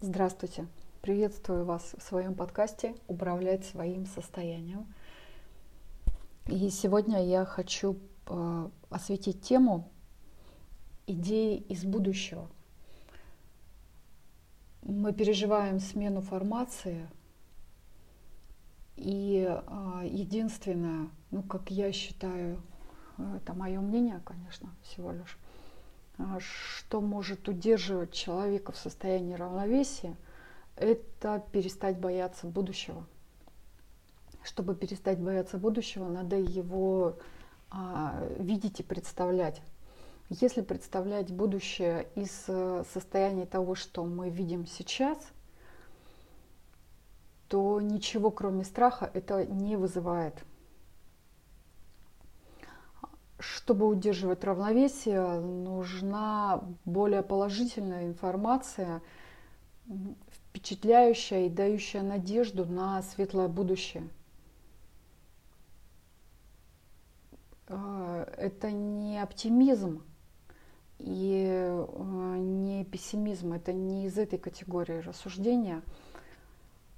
Здравствуйте! Приветствую вас в своем подкасте «Управлять своим состоянием». И сегодня я хочу э, осветить тему идеи из будущего. Мы переживаем смену формации, и э, единственное, ну, как я считаю, это мое мнение, конечно, всего лишь, что может удерживать человека в состоянии равновесия, это перестать бояться будущего. Чтобы перестать бояться будущего, надо его а, видеть и представлять. Если представлять будущее из э, состояния того, что мы видим сейчас, то ничего кроме страха это не вызывает. Чтобы удерживать равновесие, нужна более положительная информация, впечатляющая и дающая надежду на светлое будущее. А, это не оптимизм и а, не пессимизм, это не из этой категории рассуждения,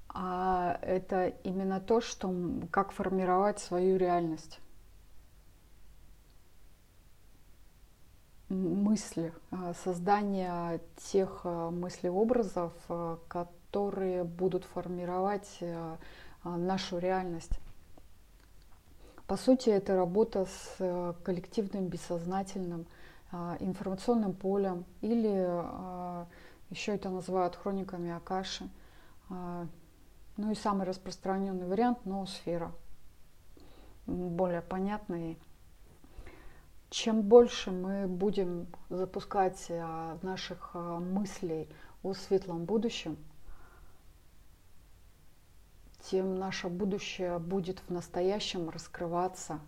а это именно то, что как формировать свою реальность. Мысли, а, создание тех а, мыслеобразов, а, которые будут формировать нашу реальность. По сути, это работа с коллективным бессознательным информационным полем или еще это называют хрониками Акаши. Ну и самый распространенный вариант – ноосфера. Более понятный чем больше мы будем запускать э, наших э, мыслей о светлом будущем, тем наше будущее будет в настоящем раскрываться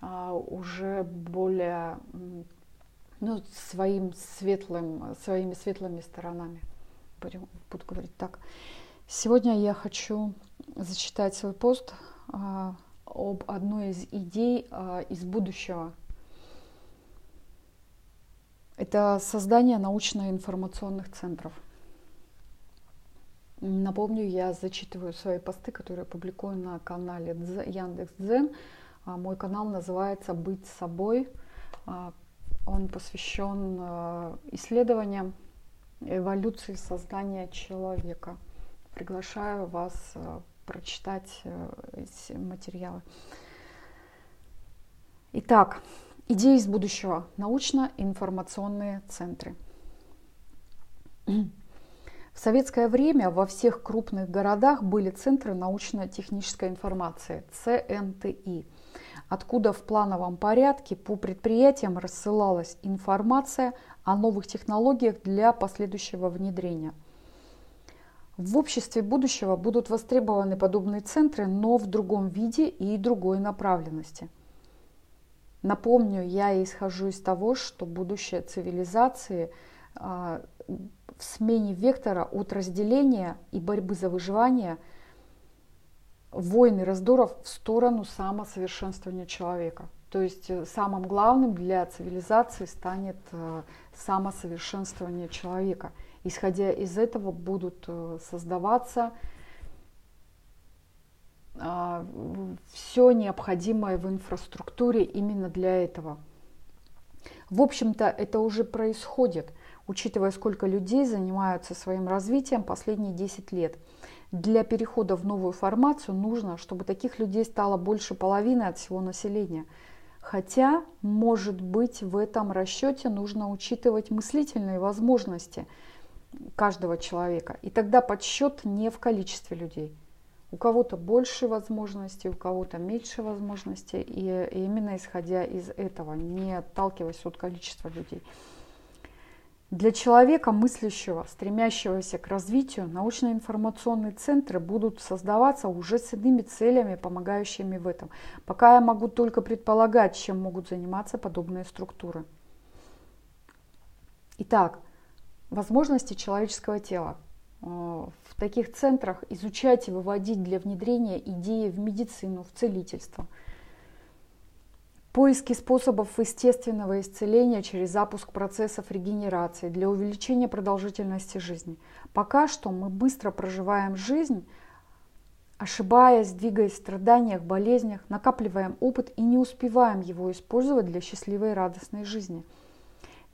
а, уже более ну, своим светлым, своими светлыми сторонами. Будем, буду говорить так. Сегодня я хочу зачитать свой пост а, об одной из идей а, из будущего. Это создание научно-информационных центров. Напомню, я зачитываю свои посты, которые публикую на канале Яндекс Дзен. А, мой канал называется «Быть собой». А, он посвящен исследованиям эволюции создания человека. Приглашаю вас прочитать э, эти материалы. Итак, идеи из будущего. Научно-информационные центры. В советское время во всех крупных городах были центры научно-технической информации, ЦНТИ, откуда в плановом порядке по предприятиям рассылалась информация о новых технологиях для последующего внедрения – в обществе будущего будут востребованы подобные центры, но в другом виде и другой направленности. Напомню, я исхожу из того, что будущее цивилизации а, в смене вектора от разделения и борьбы за выживание войны раздоров в сторону самосовершенствования человека. То есть э, самым главным для цивилизации станет э, самосовершенствование человека – Исходя из этого будут э, создаваться а, все необходимое в инфраструктуре именно для этого. В общем-то, это уже происходит, учитывая, сколько людей занимаются своим развитием последние 10 лет. Для перехода в новую формацию нужно, чтобы таких людей стало больше половины от всего населения. Хотя, может быть, в этом расчете нужно учитывать мыслительные возможности – каждого человека. И тогда подсчет не в количестве людей. У кого-то больше возможностей, у кого-то меньше возможностей. И, именно исходя из этого, не отталкиваясь от количества людей. Для человека, мыслящего, стремящегося к развитию, научно-информационные центры будут создаваться уже с иными целями, помогающими в этом. Пока я могу только предполагать, чем могут заниматься подобные структуры. Итак, возможности человеческого тела. Э, в таких центрах изучать и выводить для внедрения идеи в медицину, в целительство. Поиски способов естественного исцеления через запуск процессов регенерации для увеличения продолжительности жизни. Пока что мы быстро проживаем жизнь, ошибаясь, двигаясь в страданиях, болезнях, накапливаем опыт и не успеваем его использовать для счастливой и радостной жизни.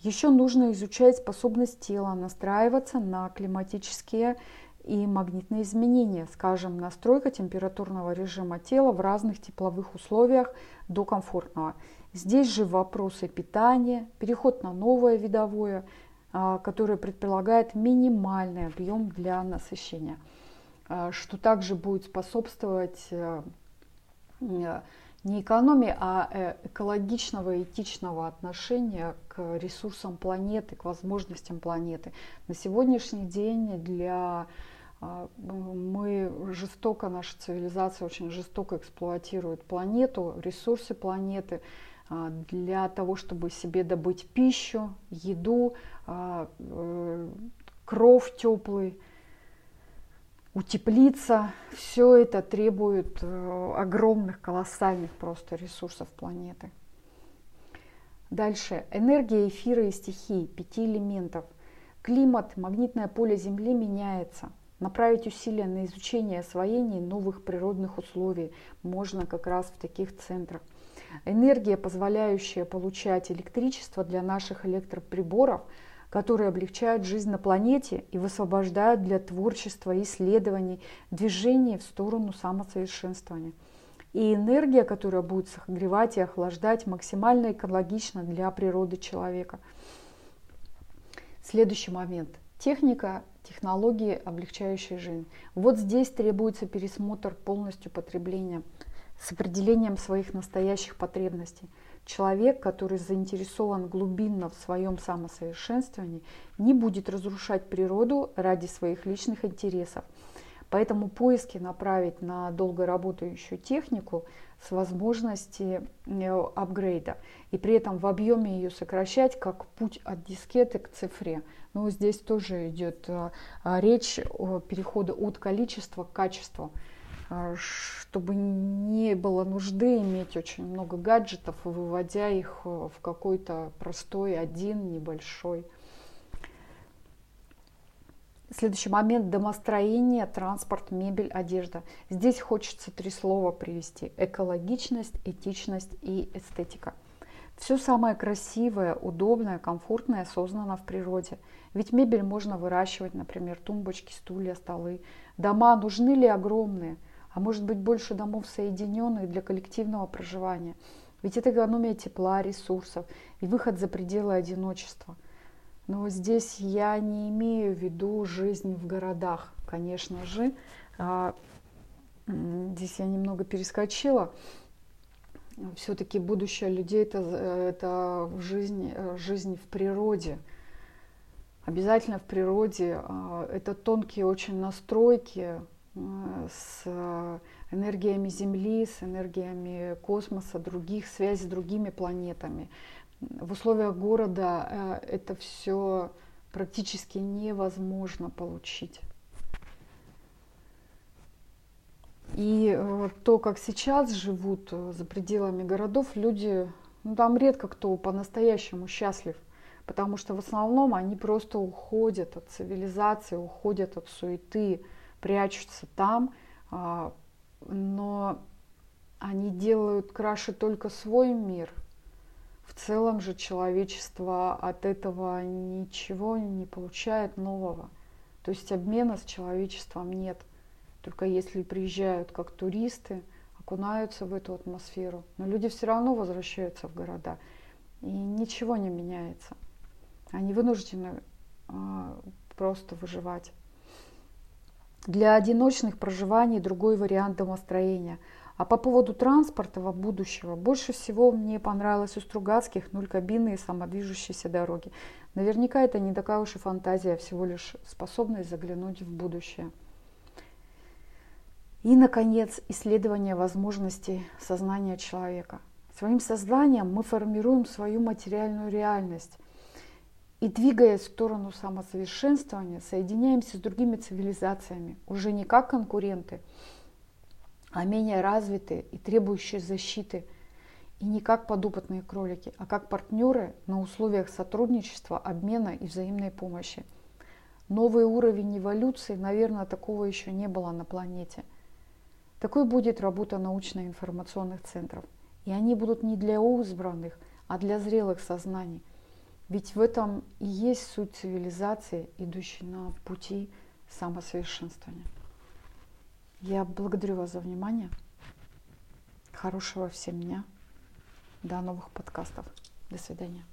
Еще нужно изучать способность тела настраиваться на климатические и магнитные изменения, скажем, настройка температурного режима тела в разных тепловых условиях до комфортного. Здесь же вопросы питания, переход на новое видовое, а, которое предполагает минимальный объем для насыщения, а, что также будет способствовать э, не экономии, а э, экологичного и этичного отношения к ресурсам планеты, к возможностям планеты. На сегодняшний день для а, мы жестоко, наша цивилизация очень жестоко эксплуатирует планету, ресурсы планеты а, для того, чтобы себе добыть пищу, еду, а, э, кров теплый, утеплиться. Все это требует э, огромных, колоссальных просто ресурсов планеты. Дальше. Энергия эфира и стихий, пяти элементов. Климат, магнитное поле Земли меняется – Направить усилия на изучение освоения новых природных условий можно как раз в таких центрах. Энергия, позволяющая получать электричество для наших электроприборов, которые облегчают жизнь на планете и высвобождают для творчества, исследований, движения в сторону самосовершенствования. И энергия, которая будет согревать и охлаждать максимально экологично для природы человека. Следующий момент. Техника технологии, облегчающие жизнь. Вот здесь требуется пересмотр полностью потребления с определением своих настоящих потребностей. Человек, который заинтересован глубинно в своем самосовершенствовании, не будет разрушать природу ради своих личных интересов. Поэтому поиски направить на долго работающую технику с возможностью э, апгрейда и при этом в объеме ее сокращать, как путь от дискеты к цифре. Но здесь тоже идет э, речь о переходе от количества к качеству, чтобы не было нужды иметь очень много гаджетов, выводя их в какой-то простой один небольшой Следующий момент – домостроение, транспорт, мебель, одежда. Здесь хочется три слова привести – экологичность, этичность и эстетика. Все самое красивое, удобное, комфортное создано в природе. Ведь мебель можно выращивать, например, тумбочки, стулья, столы. Дома нужны ли огромные? А может быть больше домов соединенных для коллективного проживания? Ведь это экономия тепла, ресурсов и выход за пределы одиночества – но здесь я не имею в виду жизнь в городах, конечно же. А, здесь я немного перескочила. Все-таки будущее людей это, это жизнь, жизнь в природе. Обязательно в природе. А, это тонкие очень настройки с энергиями Земли, с энергиями космоса, других, связи с другими планетами в условиях города э, это все практически невозможно получить. И э, то, как сейчас живут э, за пределами городов, люди, ну там редко кто по-настоящему счастлив, потому что в основном они просто уходят от цивилизации, уходят от суеты, прячутся там, а, но они делают краше только свой мир – в целом же человечество от этого ничего не получает нового. То есть обмена с человечеством нет. Только если приезжают как туристы, окунаются в эту атмосферу. Но люди все равно возвращаются в города. И ничего не меняется. Они вынуждены э, просто выживать. Для одиночных проживаний другой вариант домостроения – а по поводу транспортного будущего, больше всего мне понравилось у Стругацких нуль кабины и самодвижущиеся дороги. Наверняка это не такая уж и фантазия, а всего лишь способность заглянуть в будущее. И, наконец, исследование возможностей сознания человека. Своим сознанием мы формируем свою материальную реальность. И двигаясь в сторону самосовершенствования, соединяемся с другими цивилизациями, уже не как конкуренты, а менее развитые и требующие защиты. И не как подопытные кролики, а как партнеры на условиях сотрудничества, обмена и взаимной помощи. Новый уровень эволюции, наверное, такого еще не было на планете. Такой будет работа научно-информационных центров. И они будут не для избранных, а для зрелых сознаний. Ведь в этом и есть суть цивилизации, идущей на пути самосовершенствования. Я благодарю вас за внимание. Хорошего всем дня. До новых подкастов. До свидания.